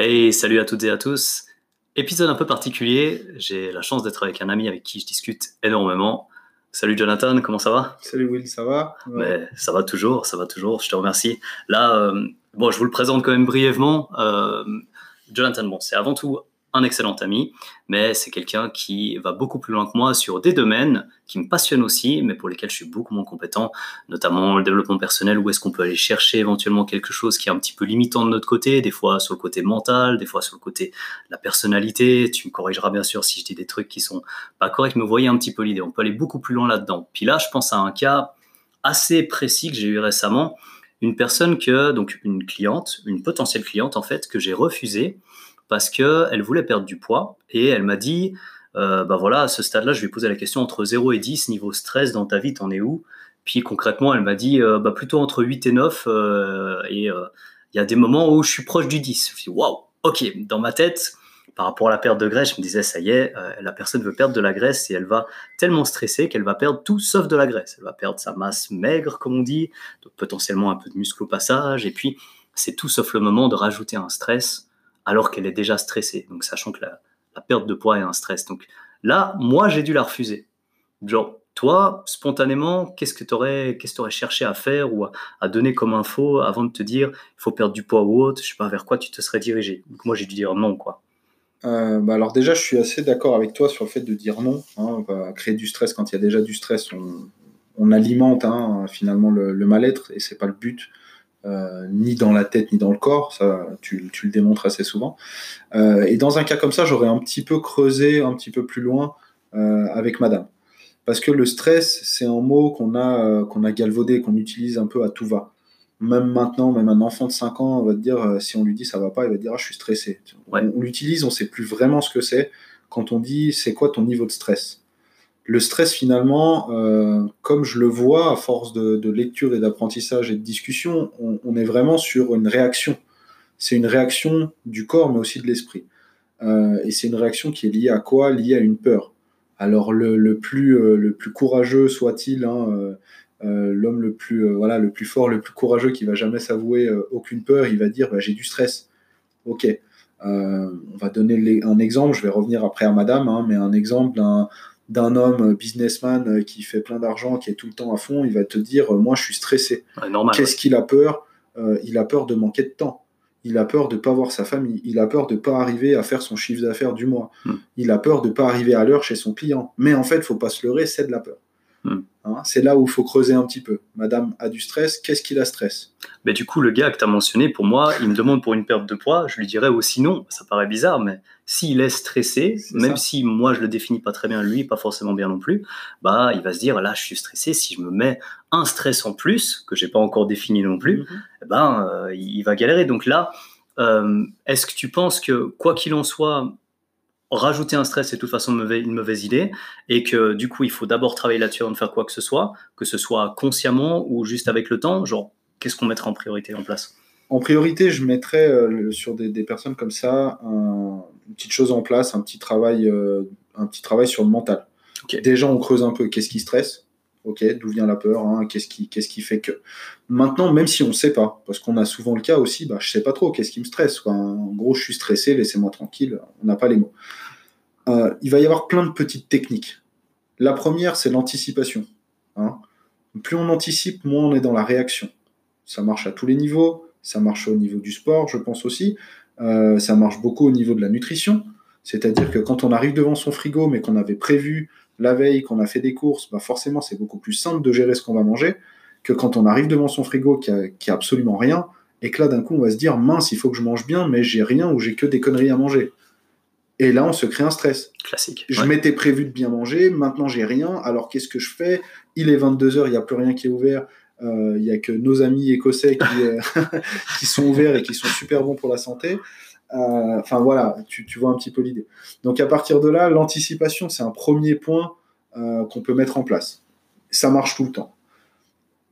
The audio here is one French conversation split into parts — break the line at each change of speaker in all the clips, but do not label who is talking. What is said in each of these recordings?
Hey, salut à toutes et à tous. Épisode un peu particulier. J'ai la chance d'être avec un ami avec qui je discute énormément. Salut Jonathan, comment ça va?
Salut Will, ça va?
Mais Ça va toujours, ça va toujours, je te remercie. Là, euh, bon, je vous le présente quand même brièvement. Euh, Jonathan, bon, c'est avant tout un excellent ami, mais c'est quelqu'un qui va beaucoup plus loin que moi sur des domaines qui me passionnent aussi, mais pour lesquels je suis beaucoup moins compétent, notamment le développement personnel, où est-ce qu'on peut aller chercher éventuellement quelque chose qui est un petit peu limitant de notre côté, des fois sur le côté mental, des fois sur le côté de la personnalité. Tu me corrigeras bien sûr si je dis des trucs qui sont pas corrects, mais voyez un petit peu l'idée. On peut aller beaucoup plus loin là-dedans. Puis là, je pense à un cas assez précis que j'ai eu récemment, une personne que, donc une cliente, une potentielle cliente en fait, que j'ai refusée parce qu'elle voulait perdre du poids et elle m'a dit euh, bah voilà, à ce stade-là, je lui ai la question entre 0 et 10, niveau stress dans ta vie, t'en es où? Puis concrètement, elle m'a dit euh, bah, plutôt entre 8 et 9 euh, et il y a des moments où je suis proche du 10. Je me suis dit waouh, ok, dans ma tête, par rapport à la perte de graisse, je me disais, ça y est, la personne veut perdre de la graisse et elle va tellement stresser qu'elle va perdre tout sauf de la graisse. Elle va perdre sa masse maigre, comme on dit, donc potentiellement un peu de muscle au passage, et puis c'est tout sauf le moment de rajouter un stress alors qu'elle est déjà stressée. Donc, sachant que la, perte de poids est un stress. Donc, là, moi, j'ai dû la refuser. Genre, toi, spontanément, qu'est-ce que tu aurais, cherché à faire ou à, donner comme info avant de te dire, il faut perdre du poids ou autre, je sais pas vers quoi tu te serais dirigé? Moi, j'ai dû dire non, quoi.
Euh, bah alors déjà, je suis assez d'accord avec toi sur le fait de dire non. Hein. créer du stress quand il y a déjà du stress. On, alimente hein, finalement le, le mal-être et c'est pas le but. Euh, ni dans la tête ni dans le corps, ça tu, le démontres assez souvent. Euh, et dans un cas comme ça, j'aurais un petit peu creusé un petit peu plus loin euh, avec madame. Parce que le stress, c'est un mot qu'on a, qu'on a galvaudé, qu'on utilise un peu à tout va. Même maintenant, même un enfant de 5 ans va te dire, si on lui dit ça va pas, il va te dire ah, je suis stressé. On, l'utilise, on sait plus vraiment ce que c'est. Quand on dit c'est quoi ton niveau de stress? Le stress finalement, euh, comme je le vois à force de, lecture et d'apprentissage et de discussion, on, est vraiment sur une réaction. C'est une réaction du corps mais aussi de l'esprit. Euh, et c'est une réaction qui est liée à quoi? Liée à une peur. Alors le, plus, euh, le plus courageux soit-il, hein, l'homme le plus voilà le plus fort, le plus courageux qui va jamais s'avouer aucune peur, il va dire bah, j'ai du stress. Ok. on va donner un exemple. Je vais revenir après à Madame, hein, mais un exemple d'un d'un homme businessman euh, qui fait plein d'argent, qui est tout le temps à fond, il va te dire euh, moi je suis stressé. Qu'est-ce qu'il a peur? Euh, Il a peur de manquer de temps. Il a peur de ne pas voir sa famille. Il a peur de ne pas arriver à faire son chiffre d'affaires du mois. Hmm. Il a peur de ne pas arriver à l'heure chez son client. Mais en fait, il faut pas se leurrer, c'est de la peur. Hmm. Hein, c'est là où il faut creuser un petit peu. Madame a du stress, qu'est-ce qui la stresse?
Mais du coup, le gars que tu as mentionné, pour moi, il me demande pour une perte de poids, je lui dirais aussi non. Ça paraît bizarre, mais s'il est stressé, même si moi je le définis pas très bien, lui pas forcément bien non plus, bah il va se dire là je suis stressé. Si je me mets un stress en plus que j'ai pas encore défini non plus, mhm. eh ben euh, il va galérer. Donc là, euh, est-ce que tu penses que quoi qu'il en soit, rajouter un stress, c'est de toute façon une mauvaise, idée, et que du coup, il faut d'abord travailler là-dessus avant de faire quoi que ce soit, que ce soit consciemment ou juste avec le temps. Genre, qu'est-ce qu'on mettrait en priorité en place?
En priorité, je mettrais euh, sur des, personnes comme ça une petite chose en place, un petit travail, euh, un petit travail sur le mental. Déjà, on creuse un peu. Qu'est-ce qui stresse, ok, d'où vient la peur, hein, qu'est-ce qui, fait que. Maintenant, même si on ne sait pas, parce qu'on a souvent le cas aussi, bah, je sais pas trop, qu'est-ce qui me stresse, En gros, je suis stressé, laissez-moi tranquille, on n'a pas les mots. Euh, il va y avoir plein de petites techniques. La première, c'est l'anticipation. Hein. Plus on anticipe, moins on est dans la réaction. Ça marche à tous les niveaux, ça marche au niveau du sport, je pense aussi, euh, ça marche beaucoup au niveau de la nutrition. C'est-à-dire que quand on arrive devant son frigo, mais qu'on avait prévu la veille, qu'on a fait des courses, bah forcément c'est beaucoup plus simple de gérer ce qu'on va manger que quand on arrive devant son frigo qui a, absolument rien, et que là d'un coup on va se dire mince, il faut que je mange bien, mais j'ai rien ou j'ai que des conneries à manger. Et là, on se crée un stress.
Classique.
Je m'étais prévu de bien manger, maintenant j'ai rien, alors qu'est-ce que je fais? Il est 22h, il n'y a plus rien qui est ouvert, euh, il n'y a que nos amis écossais qui, euh, qui, sont ouverts et qui sont super bons pour la santé. Euh, enfin voilà, tu, vois un petit peu l'idée. Donc à partir de là, l'anticipation, c'est un premier point euh, qu'on peut mettre en place. Ça marche tout le temps.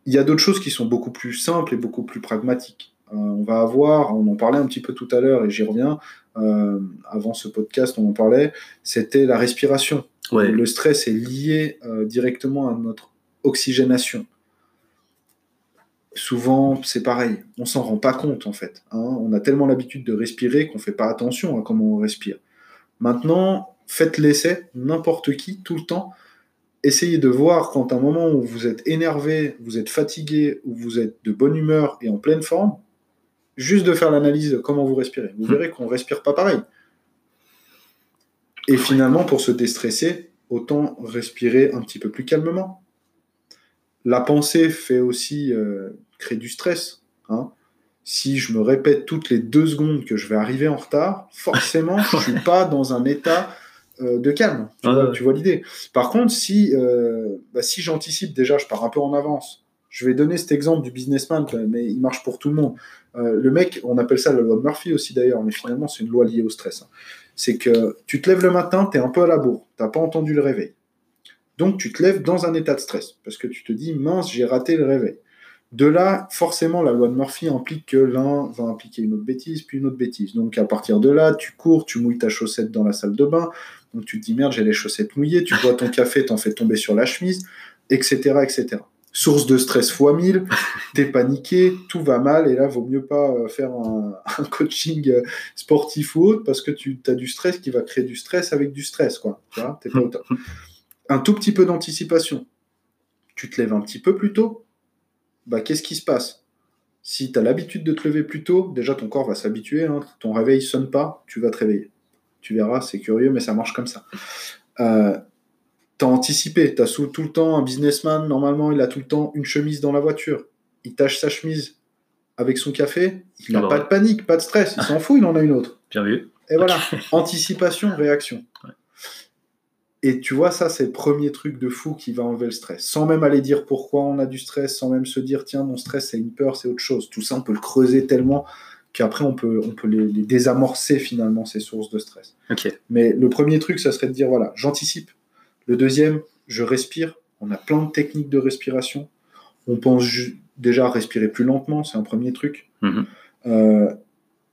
Il y a d'autres choses qui sont beaucoup plus simples et beaucoup plus pragmatiques. Euh, on va avoir, on en parlait un petit peu tout à l'heure et j'y reviens, avant ce podcast on en parlait, c'était la respiration. Le stress est lié directement à notre oxygénation souvent, c'est pareil. On s'en rend pas compte, en fait. Hein. On a tellement l'habitude de respirer qu'on fait pas attention à comment on respire. Maintenant, faites l'essai, n'importe qui, tout le temps. Essayez de voir quand à un moment où vous êtes énervé, vous êtes fatigué, ou vous êtes de bonne humeur et en pleine forme, juste de faire l'analyse de comment vous respirez. Vous mmh. verrez qu'on respire pas pareil. Et finalement, pour se déstresser, autant respirer un petit peu plus calmement. La pensée fait aussi euh, créer du stress. Hein. Si je me répète toutes les deux secondes que je vais arriver en retard, forcément, je suis pas dans un état euh, de calme. Tu, vois, l'idée. Par contre, si, euh, bah, si j'anticipe déjà, je pars un peu en avance. Je vais donner cet exemple du businessman, mais il marche pour tout le monde. le mec, on appelle ça la loi de Murphy aussi d'ailleurs, mais finalement c'est une loi liée au stress. Hein c'est que tu te lèves le matin, tu es un peu à la bourre, tu n'as pas entendu le réveil. Donc tu te lèves dans un état de stress, parce que tu te dis, mince, j'ai raté le réveil. De là, forcément, la loi de Murphy implique que l'un va impliquer une autre bêtise, puis une autre bêtise. Donc à partir de là, tu cours, tu mouilles ta chaussette dans la salle de bain, donc tu te dis, merde, j'ai les chaussettes mouillées, tu bois ton café, t'en fais tomber sur la chemise, etc. etc source de stress fois 1000, t'es paniqué, tout va mal, et là, vaut mieux pas euh, faire un, coaching euh, sportif ou autre, parce que tu as du stress qui va créer du stress avec du stress, quoi. Tu vois, pas au top. Un tout petit peu d'anticipation. Tu te lèves un petit peu plus tôt, bah, qu'est-ce qui se passe? Si tu as l'habitude de te lever plus tôt, déjà ton corps va s'habituer, hein. ton réveil sonne pas, tu vas te réveiller. Tu verras, c'est curieux, mais ça marche comme ça. Euh, t'as anticipé, t'as sous tout le temps un businessman, normalement il a tout le temps une chemise dans la voiture. Il tâche sa chemise avec son café, il n'a pas de panique, pas de stress, il s'en fout, il en a une autre.
Bien vu.
Et voilà, anticipation, réaction. Et tu vois, ça, c'est le premier truc de fou qui va enlever le stress. Sans même aller dire pourquoi on a du stress, sans même se dire, tiens, mon stress, c'est une peur, c'est autre chose. Tout ça, on peut le creuser tellement qu'après, on peut, on peut les, les, désamorcer finalement, ces sources de stress. Mais le premier truc, ça serait de dire, voilà, j'anticipe, le deuxième, je respire. On a plein de techniques de respiration. On pense déjà à respirer plus lentement, c'est un premier truc. Mhm. Euh,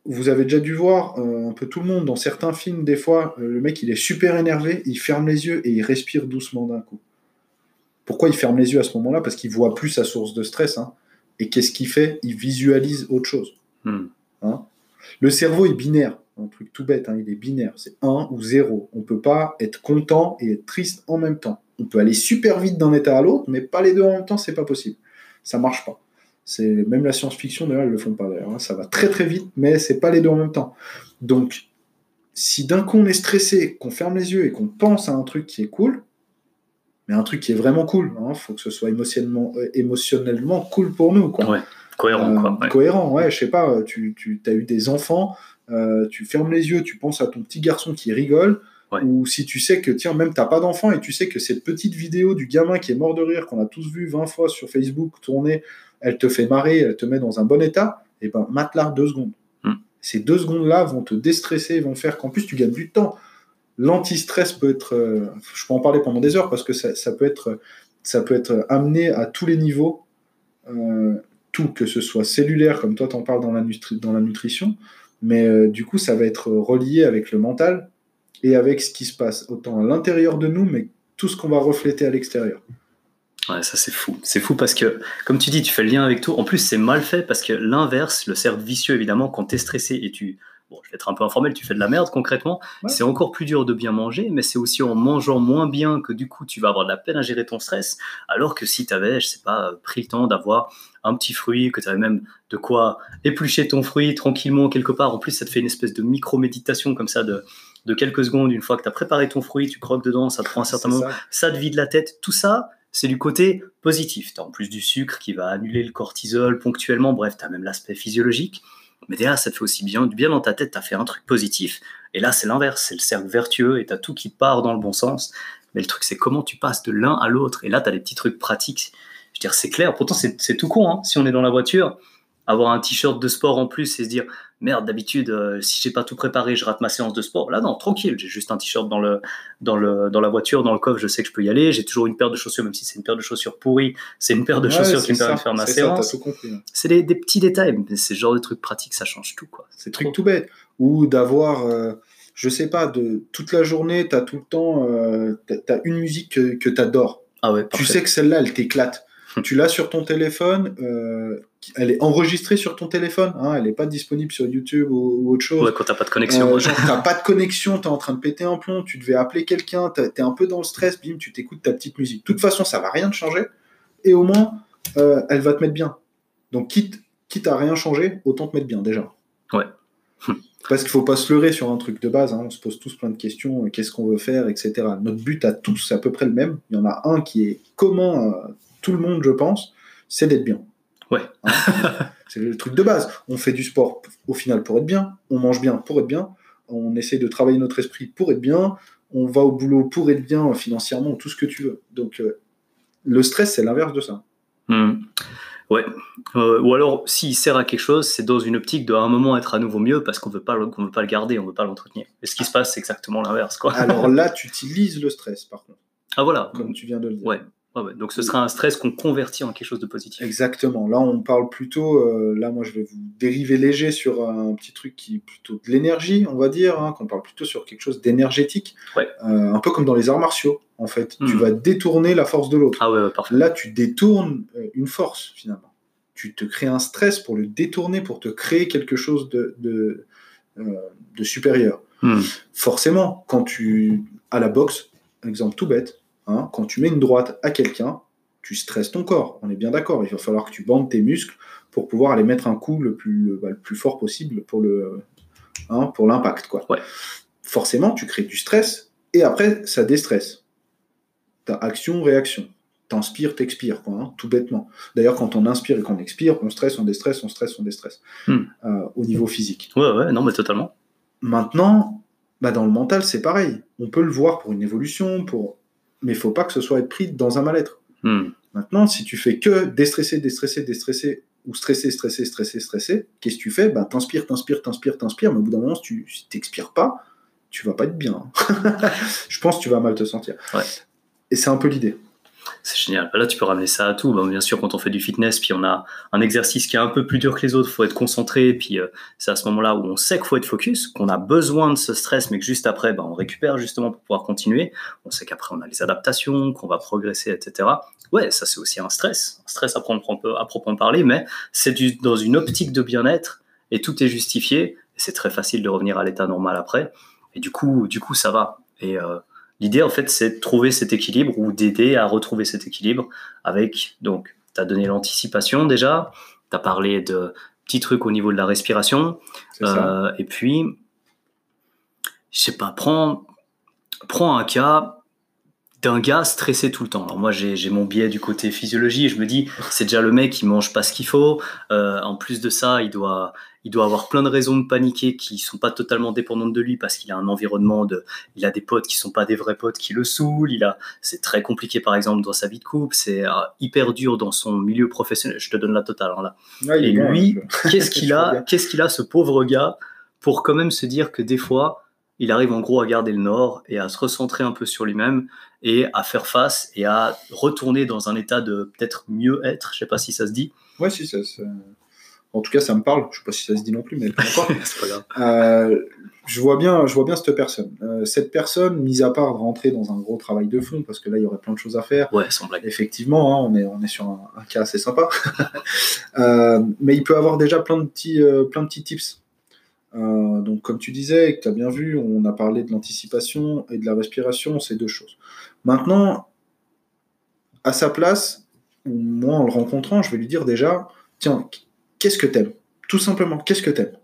vous avez déjà dû voir euh, un peu tout le monde dans certains films, des fois, euh, le mec il est super énervé, il ferme les yeux et il respire doucement d'un coup. Pourquoi il ferme les yeux à ce moment-là? Parce qu'il voit plus sa source de stress. Hein. Et qu'est-ce qu'il fait? Il visualise autre chose. Mhm. Hein? le cerveau est binaire un truc tout bête, hein, il est binaire, c'est 1 ou 0. On ne peut pas être content et être triste en même temps. On peut aller super vite d'un état à l'autre, mais pas les deux en même temps, c'est pas possible. Ça marche pas. C'est même la science-fiction d'ailleurs, ils le font pas d'ailleurs. Hein. Ça va très très vite, mais c'est pas les deux en même temps. Donc, si d'un coup on est stressé, qu'on ferme les yeux et qu'on pense à un truc qui est cool, mais un truc qui est vraiment cool, il hein, faut que ce soit émotionnellement, euh, émotionnellement cool pour nous, quoi.
Ouais. Cohérent, quoi.
Euh, cohérent, ouais, je sais pas, tu, tu as eu des enfants, euh, tu fermes les yeux, tu penses à ton petit garçon qui rigole, ou si tu sais que, tiens, même t'as pas d'enfant et tu sais que cette petite vidéo du gamin qui est mort de rire, qu'on a tous vu 20 fois sur Facebook tourner, elle te fait marrer, elle te met dans un bon état, et ben mate-la deux secondes. Hmm. Ces deux secondes-là vont te déstresser, vont faire qu'en plus tu gagnes du temps. L'anti-stress peut être, euh, je peux en parler pendant des heures parce que ça, peut, être, ça peut être amené à tous les niveaux, euh, tout, que ce soit cellulaire, comme toi t'en parles dans la, dans la nutrition, mais euh, du coup, ça va être relié avec le mental et avec ce qui se passe, autant à l'intérieur de nous, mais tout ce qu'on va refléter à l'extérieur.
Ouais, ça c'est fou. C'est fou parce que, comme tu dis, tu fais le lien avec tout. En plus, c'est mal fait parce que l'inverse, le cercle vicieux, évidemment, quand tu es stressé et tu bon, je vais être un peu informel, tu fais de la merde concrètement, c'est encore plus dur de bien manger, mais c'est aussi en mangeant moins bien que du coup tu vas avoir de la peine à gérer ton stress, alors que si tu avais, je sais pas, pris le temps d'avoir un petit fruit, que tu avais même de quoi éplucher ton fruit tranquillement quelque part, en plus ça te fait une espèce de micro-méditation comme ça de, de quelques secondes, une fois que tu as préparé ton fruit, tu croques dedans, ça te prend un certain moment, ça. te vide la tête, tout ça, c'est du côté positif. Tu as en plus du sucre qui va annuler le cortisol ponctuellement, bref, tu as même l'aspect physiologique. Mais déjà, ça te fait aussi bien, bien dans ta tête, tu as fait un truc positif. Et là, c'est l'inverse, c'est le cercle vertueux et tu as tout qui part dans le bon sens. Mais le truc, c'est comment tu passes de l'un à l'autre. Et là, tu as des petits trucs pratiques. Je veux dire, c'est clair. Pourtant, c'est tout con. Hein. Si on est dans la voiture, avoir un t-shirt de sport en plus et se dire merde d'habitude euh, si j'ai pas tout préparé je rate ma séance de sport. Là non tranquille j'ai juste un t-shirt dans le dans le dans la voiture dans le coffre je sais que je peux y aller. J'ai toujours une paire de chaussures même si c'est une paire de chaussures pourries c'est une paire de chaussures qui me permet de faire ma séance. c'est des, des, petits détails mais c'est genre de trucs pratiques ça change tout quoi.
C'est trucs tout bête. Ou d'avoir euh, je sais pas de toute la journée tu as tout le temps euh, tu as une musique que, que tu adores
ah ouais,
tu sais que celle-là elle t'éclate tu l'as sur ton téléphone, euh, elle est enregistrée sur ton téléphone, hein, elle n'est pas disponible sur YouTube ou, autre chose.
Ouais, quand t'as pas de connexion.
Euh, genre, t'as pas de connexion, t'es en train de péter un plomb, tu devais appeler quelqu'un, t'es un peu dans le stress, bim, tu t'écoutes ta petite musique. De toute façon, ça va rien te changer, et au moins, euh, elle va te mettre bien. Donc, quitte, quitte à rien changer, autant te mettre bien déjà.
Ouais.
Parce qu'il faut pas se leurrer sur un truc de base, hein. on se pose tous plein de questions, qu'est-ce qu'on veut faire, etc. Notre but à tous, c'est à peu près le même. Il y en a un qui est commun tout le monde, je pense, c'est d'être bien.
Ouais.
Hein. c'est le truc de base. On fait du sport au final pour être bien, on mange bien pour être bien, on essaie de travailler notre esprit pour être bien, on va au boulot pour être bien financièrement, tout ce que tu veux. Donc euh, le stress, c'est l'inverse de ça.
Hmm. Ouais. Euh, ou alors, s'il sert à quelque chose, c'est dans une optique de à un moment être à nouveau mieux parce qu'on veut pas, qu'on veut pas le garder, on veut pas l'entretenir. Et ce qui se passe, c'est exactement l'inverse, quoi.
Alors là, tu utilises le stress, par contre.
Ah voilà.
Comme tu viens de le dire.
Ouais. Donc ce sera un stress qu'on convertit en quelque chose de positif.
Exactement. Là, on parle plutôt. Euh, là, moi, je vais vous dériver léger sur un petit truc qui est plutôt de l'énergie, on va dire. Hein, qu'on parle plutôt sur quelque chose d'énergétique.
Ouais.
Euh, un peu comme dans les arts martiaux, en fait. Tu hmm. vas détourner la force de l'autre.
Ah ouais, parfait.
Là, tu détournes euh, une force finalement. Tu te crées un stress pour le détourner, pour te créer quelque chose de, de, de supérieur.
Hmm.
Forcément, quand tu à la boxe, exemple tout bête Hein, quand tu mets une droite à quelqu'un, tu stresses ton corps. On est bien d'accord. Il va falloir que tu bandes tes muscles pour pouvoir aller mettre un coup le plus, bah, le plus fort possible pour le, hein, pour l'impact, quoi. Forcément, tu crées du stress et après, ça déstresse. T'as action, réaction. T'inspires, t'expires, quoi, hein, tout bêtement. D'ailleurs, quand on inspire et qu'on expire, on stresse, on déstresse, on stresse, on déstresse.
Hmm.
Euh, au niveau physique.
Ouais, ouais, non, mais totalement.
Maintenant, bah, dans le mental, c'est pareil. On peut le voir pour une évolution, pour mais il faut pas que ce soit être pris dans un mal-être.
Hmm.
Maintenant, si tu fais que déstresser, déstresser, déstresser, ou stresser, stresser, stresser, stresser, qu'est-ce que tu fais? Ben, T'inspires, t'inspires, t'inspires, t'inspires, mais au bout d'un moment, si tu t'expires pas, tu vas pas être bien. Je pense que tu vas mal te sentir. Et c'est un peu l'idée.
C'est génial. Là, tu peux ramener ça à tout. bien sûr, quand on fait du fitness, puis on a un exercice qui est un peu plus dur que les autres, il faut être concentré. Puis euh, c'est à ce moment-là où on sait qu'il faut être focus, qu'on a besoin de ce stress, mais que juste après, ben, on récupère justement pour pouvoir continuer. On sait qu'après, on a les adaptations, qu'on va progresser, etc. Ouais, ça, c'est aussi un stress. Un stress à, prendre, à proprement parler, mais c'est dans une optique de bien-être et tout est justifié. C'est très facile de revenir à l'état normal après. Et du coup, du coup ça va. Euh, L'idée, en fait, c'est de trouver cet équilibre ou d'aider à retrouver cet équilibre avec, donc, tu as donné l'anticipation déjà, tu as parlé de petits trucs au niveau de la respiration, euh, et puis, je sais pas, prends, prends un cas d'un gars stressé tout le temps. Alors moi, j'ai mon biais du côté physiologie. Je me dis, c'est déjà le mec qui mange pas ce qu'il faut. Euh, en plus de ça, il doit, il doit avoir plein de raisons de paniquer qui sont pas totalement dépendantes de lui parce qu'il a un environnement de, il a des potes qui sont pas des vrais potes qui le saoulent. Il a, c'est très compliqué par exemple dans sa vie de couple. C'est euh, hyper dur dans son milieu professionnel. Je te donne la totale hein, là. Et lui, qu'est-ce qu'il a, qu'est-ce qu'il a ce pauvre gars pour quand même se dire que des fois il arrive en gros à garder le nord et à se recentrer un peu sur lui-même et à faire face et à retourner dans un état de peut-être mieux être. Je sais pas si ça se dit.
Ouais, si ça. En tout cas, ça me parle. Je sais pas si ça se dit non plus, mais grave. Euh, je vois bien, je vois bien cette personne. Euh, cette personne, mis à part rentrer dans un gros travail de fond, parce que là, il y aurait plein de choses à faire.
Ouais, sans blague.
Effectivement, hein, on est, on est sur un, cas assez sympa. Euh, mais il peut avoir déjà plein de petits, plein de petits tips euh, donc, comme tu disais, que tu as bien vu, on a parlé de l'anticipation et de la respiration, c'est deux choses. Maintenant, à sa place, moi, en le rencontrant, je vais lui dire déjà, tiens, qu'est-ce que t'aimes? Tout simplement, qu'est-ce que t'aimes?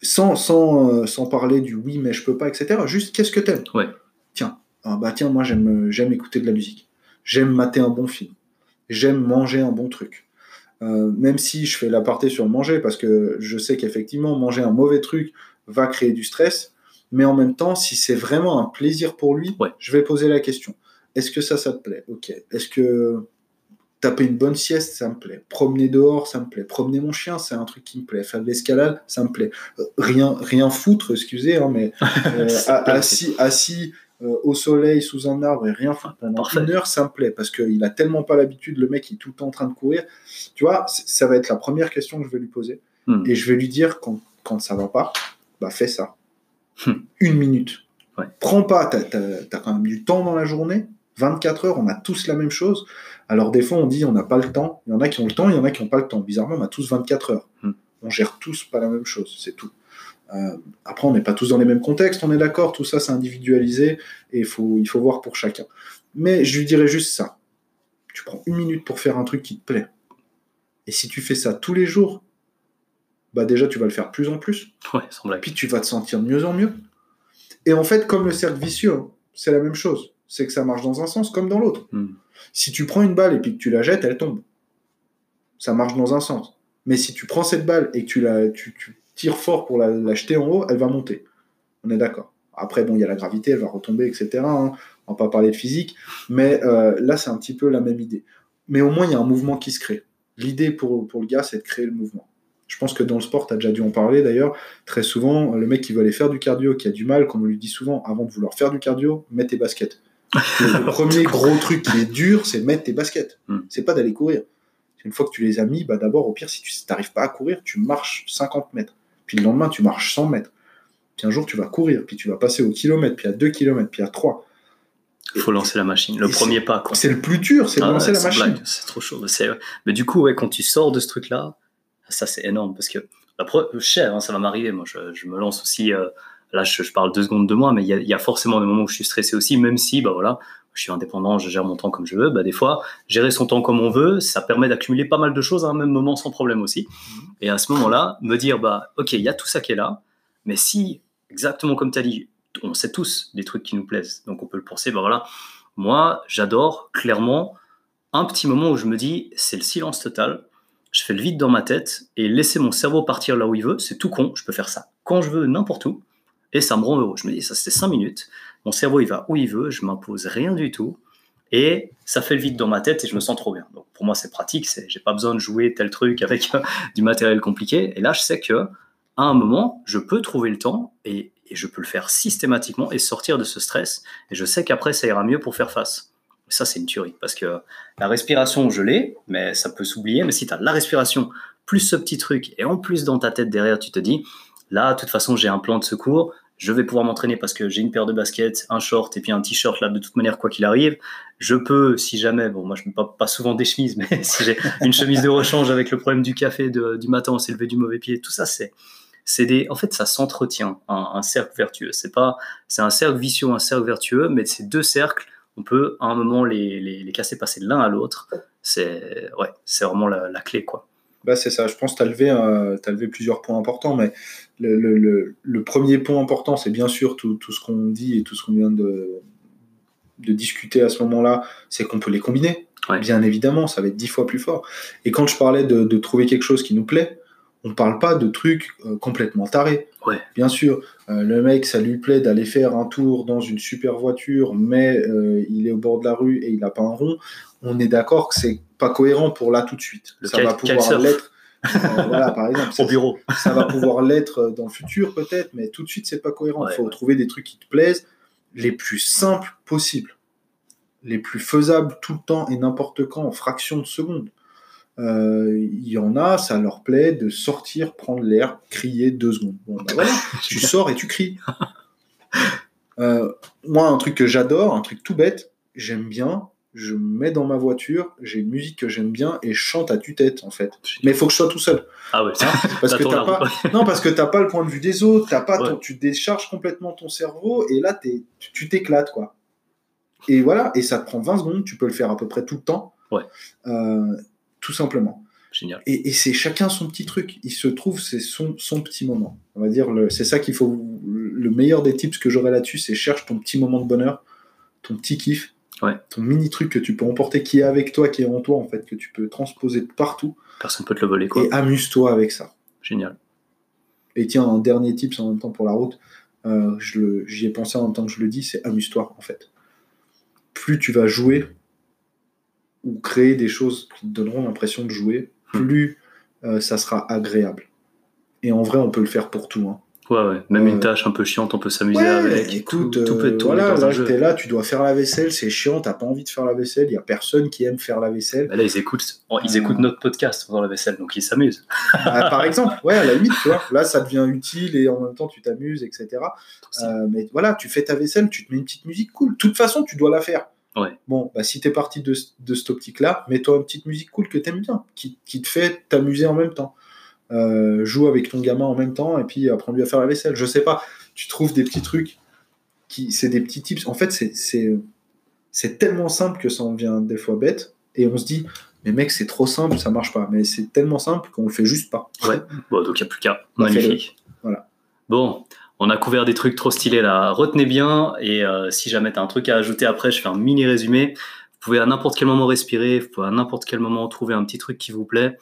Sans, sans, euh, sans parler du oui, mais je peux pas, etc. Juste, qu'est-ce que t'aimes?
Ouais.
Tiens, ah bah tiens, moi, j'aime, j'aime écouter de la musique. J'aime mater un bon film. J'aime manger un bon truc. Euh, même si je fais l'aparté sur manger, parce que je sais qu'effectivement, manger un mauvais truc va créer du stress, mais en même temps, si c'est vraiment un plaisir pour lui, je vais poser la question. Est-ce que ça, ça te plaît? Ok. Est-ce que taper une bonne sieste, ça me plaît. Promener dehors, ça me plaît. Promener mon chien, c'est un truc qui me plaît. Faire de l'escalade, ça me plaît. Euh, rien, rien foutre, excusez, hein, mais euh, assis, assis euh, au soleil, sous un arbre et rien faire pendant une heure, ça me plaît parce qu'il a tellement pas l'habitude, le mec il est tout le temps en train de courir. Tu vois, ça va être la première question que je vais lui poser.
Hmm.
Et je vais lui dire quand, quand ça va pas, bah fais ça. Hmm. Une minute. Prends pas, t'as as, quand même du temps dans la journée, 24 heures, on a tous la même chose. Alors des fois, on dit on n'a pas le temps. Il y en a qui ont le temps, il y en a qui n'ont pas le temps. Bizarrement, on a tous 24 heures.
Hmm.
On gère tous pas la même chose, c'est tout. Euh, après, on n'est pas tous dans les mêmes contextes, on est d'accord, tout ça c'est individualisé et il faut, il faut voir pour chacun. Mais je lui dirais juste ça. Tu prends une minute pour faire un truc qui te plaît. Et si tu fais ça tous les jours, bah déjà tu vas le faire plus en plus.
Ouais, sans blague.
Puis tu vas te sentir de mieux en mieux. Et en fait, comme le cercle vicieux, hein, c'est la même chose. C'est que ça marche dans un sens comme dans l'autre.
Hmm.
Si tu prends une balle et puis que tu la jettes, elle tombe. Ça marche dans un sens. Mais si tu prends cette balle et que tu, la, tu, tu tires fort pour la, la jeter en haut, elle va monter. On est d'accord. Après, bon, il y a la gravité, elle va retomber, etc. hein. On va pas parler de physique. Mais euh, là, c'est un petit peu la même idée. Mais au moins, il y a un mouvement qui se crée. L'idée pour, pour le gars, c'est de créer le mouvement. Je pense que dans le sport, tu as déjà dû en parler d'ailleurs. Très souvent, le mec qui veut aller faire du cardio, qui a du mal, comme on lui dit souvent, avant de vouloir faire du cardio, mets tes baskets. Le, premier gros truc qui est dur, c'est mettre tes baskets.
Hmm.
C'est pas d'aller courir. Une fois que tu les as mis, bah d'abord, au pire, si tu n'arrives pas à courir, tu marches 50 mètres. Puis le lendemain, tu marches 100 mètres. Puis un jour, tu vas courir. Puis tu vas passer au kilomètre, puis à 2 kilomètres, puis à 3.
Il faut lancer la machine. Le premier pas.
C'est le plus dur, c'est de
Ah
lancer la machine.
C'est trop chaud. Mais du coup, ouais, quand tu sors de ce truc-là, ça c'est énorme parce que la pro... cher, hein, ça va m'arriver. Moi, je, je me lance aussi. euh, Là, je, je parle deux secondes de moi, mais il y, a- il y a forcément des moments où je suis stressé aussi, même si, bah voilà, je suis indépendant, je gère mon temps comme je veux. Bah, des fois, gérer son temps comme on veut, ça permet d'accumuler pas mal de choses à un même moment sans problème aussi. Et à ce moment-là, me dire, bah, ok, il y a tout ça qui est là, mais si, exactement comme tu as dit, on sait tous des trucs qui nous plaisent, donc on peut le penser, bah voilà, moi, j'adore clairement un petit moment où je me dis, c'est le silence total, je fais le vide dans ma tête et laisser mon cerveau partir là où il veut, c'est tout con, je peux faire ça quand je veux, n'importe où, et ça me rend heureux. Je me dis, ça c'est 5 minutes, mon cerveau il va où il veut, je m'impose rien du tout, et ça fait le vide dans ma tête et je me sens trop bien. Donc pour moi c'est pratique, c'est, j'ai pas besoin de jouer tel truc avec euh, du matériel compliqué, et là je sais que à un moment, je peux trouver le temps et, et je peux le faire systématiquement et sortir de ce stress, et je sais qu'après ça ira mieux pour faire face. Ça, c'est une tuerie parce que la respiration, je l'ai, mais ça peut s'oublier. Mais si tu as la respiration plus ce petit truc et en plus dans ta tête derrière, tu te dis là, de toute façon, j'ai un plan de secours, je vais pouvoir m'entraîner parce que j'ai une paire de baskets, un short et puis un t-shirt là, de toute manière, quoi qu'il arrive. Je peux, si jamais, bon, moi je ne mets pas, pas souvent des chemises, mais si j'ai une chemise de rechange avec le problème du café du matin, on s'est levé du mauvais pied, tout ça, c'est. Des, en fait, ça s'entretient, un, un cercle vertueux. C'est pas, c'est un cercle vicieux, un cercle vertueux, mais ces deux cercles, on peut à un moment les, les, les casser, passer de l'un à l'autre. C'est ouais, c'est vraiment la, la clé quoi.
Bah, c'est ça, je pense que tu as, levé, euh, levé plusieurs points importants, mais le, le- le- le premier point important, c'est bien sûr tout, tout ce qu'on dit et tout ce qu'on vient de, de discuter à ce moment-là, c'est qu'on peut les combiner.
Ouais.
Bien évidemment, ça va être dix fois plus fort. Et quand je parlais de, de trouver quelque chose qui nous plaît, on ne parle pas de trucs euh, complètement tarés.
Ouais.
Bien sûr, euh, le mec, ça lui plaît d'aller faire un tour dans une super voiture, mais euh, il est au bord de la rue et il n'a pas un rond. On est d'accord que c'est pas cohérent pour là tout de suite.
Le
ça va pouvoir l'être. voilà, par exemple.
Au bureau.
ça va pouvoir l'être dans le futur peut-être, mais tout de suite c'est pas cohérent. Il
Ouais,
faut
ouais.
trouver des trucs qui te plaisent, les plus simples possibles, les plus faisables tout le temps et n'importe quand en fraction de seconde. Euh, Il y en a, ça leur plaît de sortir, prendre l'air, crier deux secondes. Bon, bah voilà, tu sors et tu cries. Euh, moi, un truc que j'adore, un truc tout bête, j'aime bien, je me mets dans ma voiture, j'ai une musique que j'aime bien et je chante à tue-tête en fait. Mais il faut que je sois tout seul.
Ah ouais.
Hein, parce que t'as pas, non, parce que t'as pas le point de vue des autres, t'as pas ton-
Ouais.
tu décharges complètement ton cerveau et là tu- tu t'éclates quoi. Et voilà, et ça te prend 20 secondes, tu peux le faire à peu près tout le temps.
Ouais.
Euh, tout simplement.
Génial.
Et, et c'est chacun son petit truc. Il se trouve, c'est son, son petit moment. On va dire, c'est ça qu'il faut. Le meilleur des tips que j'aurais là-dessus, c'est cherche ton petit moment de bonheur, ton petit kiff,
Ouais.
ton mini truc que tu peux emporter, qui est avec toi, qui est en toi en fait, que tu peux transposer partout,
Personne peut te le voler quoi.
et amuse-toi avec ça.
Génial.
Et tiens, un dernier tips en même temps pour la route, euh, j'y ai pensé en même temps que je le dis, c'est amuse-toi en fait. Plus tu vas jouer ou créer des choses qui te donneront l'impression de jouer,
Hmm.
plus euh, ça sera agréable. Et en vrai, on peut le faire pour tout. Hein.
Ouais ouais. Même
Euh,
une tâche un peu chiante, on peut s'amuser
Ouais,
avec.
écoute,
tout, tout peut
euh,
être tourné
voilà,
dans
là t'es là, tu dois faire la vaisselle, c'est chiant, t'as pas envie de faire la vaisselle, il y a personne qui aime faire la vaisselle.
Bah là, ils écoutent, oh, ils
Euh.
écoutent notre podcast dans la vaisselle, donc ils s'amusent.
Ah, par exemple, ouais, à la limite, tu vois, là ça devient utile et en même temps tu t'amuses, etc. Euh, mais voilà, tu fais ta vaisselle, tu te mets une petite musique cool. De toute façon, tu dois la faire.
Ouais.
Bon, bah, si tu es parti de, de cette optique-là, mets-toi une petite musique cool que tu aimes bien, qui, qui te fait t'amuser en même temps. Euh, joue avec ton gamin en même temps et puis apprends-lui à faire la vaisselle. Je sais pas, tu trouves des petits trucs qui, c'est des petits tips. En fait, c'est, c'est, c'est tellement simple que ça en vient des fois bête et on se dit, mais mec, c'est trop simple, ça marche pas. Mais c'est tellement simple qu'on le fait juste pas.
Ouais, bon, donc il n'y a plus qu'à. Magnifique.
Voilà.
Bon, on a couvert des trucs trop stylés là. Retenez bien, et euh, si jamais tu as un truc à ajouter après, je fais un mini résumé. Vous pouvez à n'importe quel moment respirer, vous pouvez à n'importe quel moment trouver un petit truc qui vous plaît.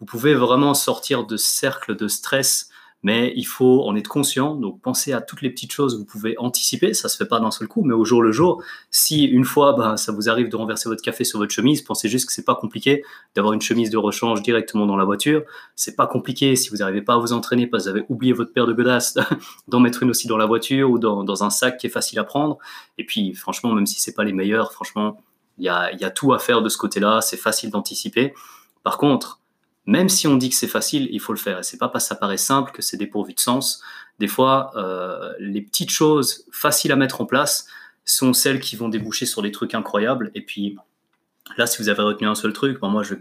Vous pouvez vraiment sortir de ce cercle de stress mais il faut en être conscient. Donc, pensez à toutes les petites choses que vous pouvez anticiper. Ça se fait pas d'un seul coup, mais au jour le jour. Si une fois, ben, ça vous arrive de renverser votre café sur votre chemise, pensez juste que c'est pas compliqué d'avoir une chemise de rechange directement dans la voiture. C'est pas compliqué si vous n'arrivez pas à vous entraîner parce que vous avez oublié votre paire de godasses, d'en mettre une aussi dans la voiture ou dans, un sac qui est facile à prendre. Et puis, franchement, même si c'est pas les meilleurs, franchement, il y a tout à faire de ce côté-là. C'est facile d'anticiper. Par contre, même si on dit que c'est facile, il faut le faire. Et c'est pas parce que ça paraît simple que c'est dépourvu de sens. Des fois, euh, les petites choses faciles à mettre en place sont celles qui vont déboucher sur des trucs incroyables. Et puis là, si vous avez retenu un seul truc, ben moi, je, vais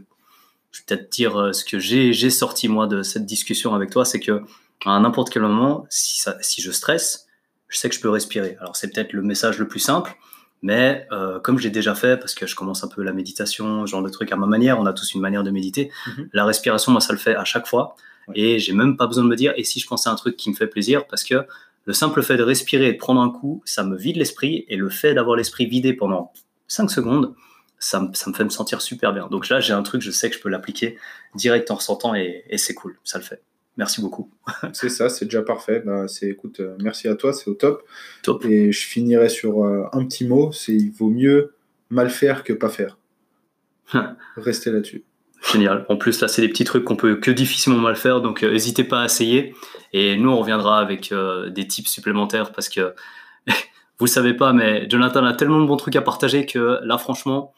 peut-être dire euh, ce que j'ai, sorti moi de cette discussion avec toi, c'est que à n'importe quel moment, si, si je stresse, je sais que je peux respirer. Alors c'est peut-être le message le plus simple, mais euh, comme j'ai déjà fait, parce que je commence un peu la méditation, ce genre de truc à ma manière, on a tous une manière de méditer.
Mhm.
La respiration, moi, ça le fait à chaque fois.
Ouais.
Et j'ai même pas besoin de me dire, et si je pensais à un truc qui me fait plaisir, parce que le simple fait de respirer et de prendre un coup, ça me vide l'esprit. Et le fait d'avoir l'esprit vidé pendant 5 secondes, ça me, ça me fait me sentir super bien. Donc là, j'ai un truc, je sais que je peux l'appliquer direct en ressentant et, et c'est cool, ça le fait. Merci beaucoup.
C'est ça, c'est déjà parfait. Bah, c'est, écoute, euh, merci à toi, c'est au top.
Top.
Et je finirai sur euh, un petit mot, c'est il vaut mieux mal faire que pas faire. Restez là-dessus.
Génial. En plus, là, c'est des petits trucs qu'on peut que difficilement mal faire, donc euh, n'hésitez pas à essayer. Et nous, on reviendra avec euh, des tips supplémentaires parce que vous savez pas, mais Jonathan a tellement de bons trucs à partager que là, franchement,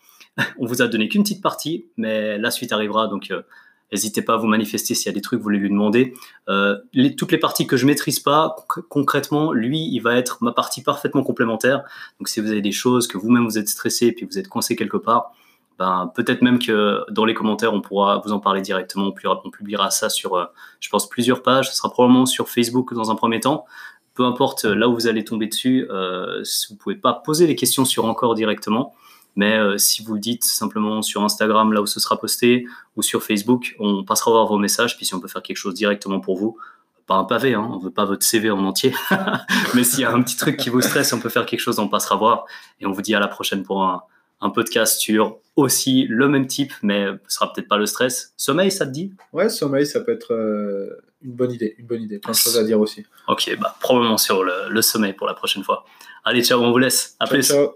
on vous a donné qu'une petite partie, mais la suite arrivera, donc euh, n'hésitez pas à vous manifester s'il y a des trucs vous voulez lui demander. Euh, les, toutes les parties que je maîtrise pas, conc- concrètement, lui, il va être ma partie parfaitement complémentaire. Donc, si vous avez des choses que vous-même vous êtes stressé et puis vous êtes coincé quelque part, ben, peut-être même que dans les commentaires, on pourra vous en parler directement. On publiera, on publiera ça sur, euh, je pense, plusieurs pages. Ce sera probablement sur Facebook dans un premier temps. Peu importe euh, là où vous allez tomber dessus, euh, vous pouvez pas poser les questions sur encore directement. Mais euh, si vous le dites simplement sur Instagram, là où ce sera posté, ou sur Facebook, on passera voir vos messages. Puis si on peut faire quelque chose directement pour vous, pas un pavé, hein, on veut pas votre CV en entier. Mais s'il y a un petit truc qui vous stresse, on peut faire quelque chose, on passera voir. Et on vous dit à la prochaine pour un, un podcast sur aussi le même type, mais ce sera peut-être pas le stress. Sommeil, ça te dit?
Ouais, sommeil, ça peut être euh, une bonne idée. Une bonne idée. Plein de choses à dire aussi.
Ok, bah probablement sur le, le sommeil pour la prochaine fois. Allez, ciao, on vous laisse. À
Ciao,
plus.
ciao.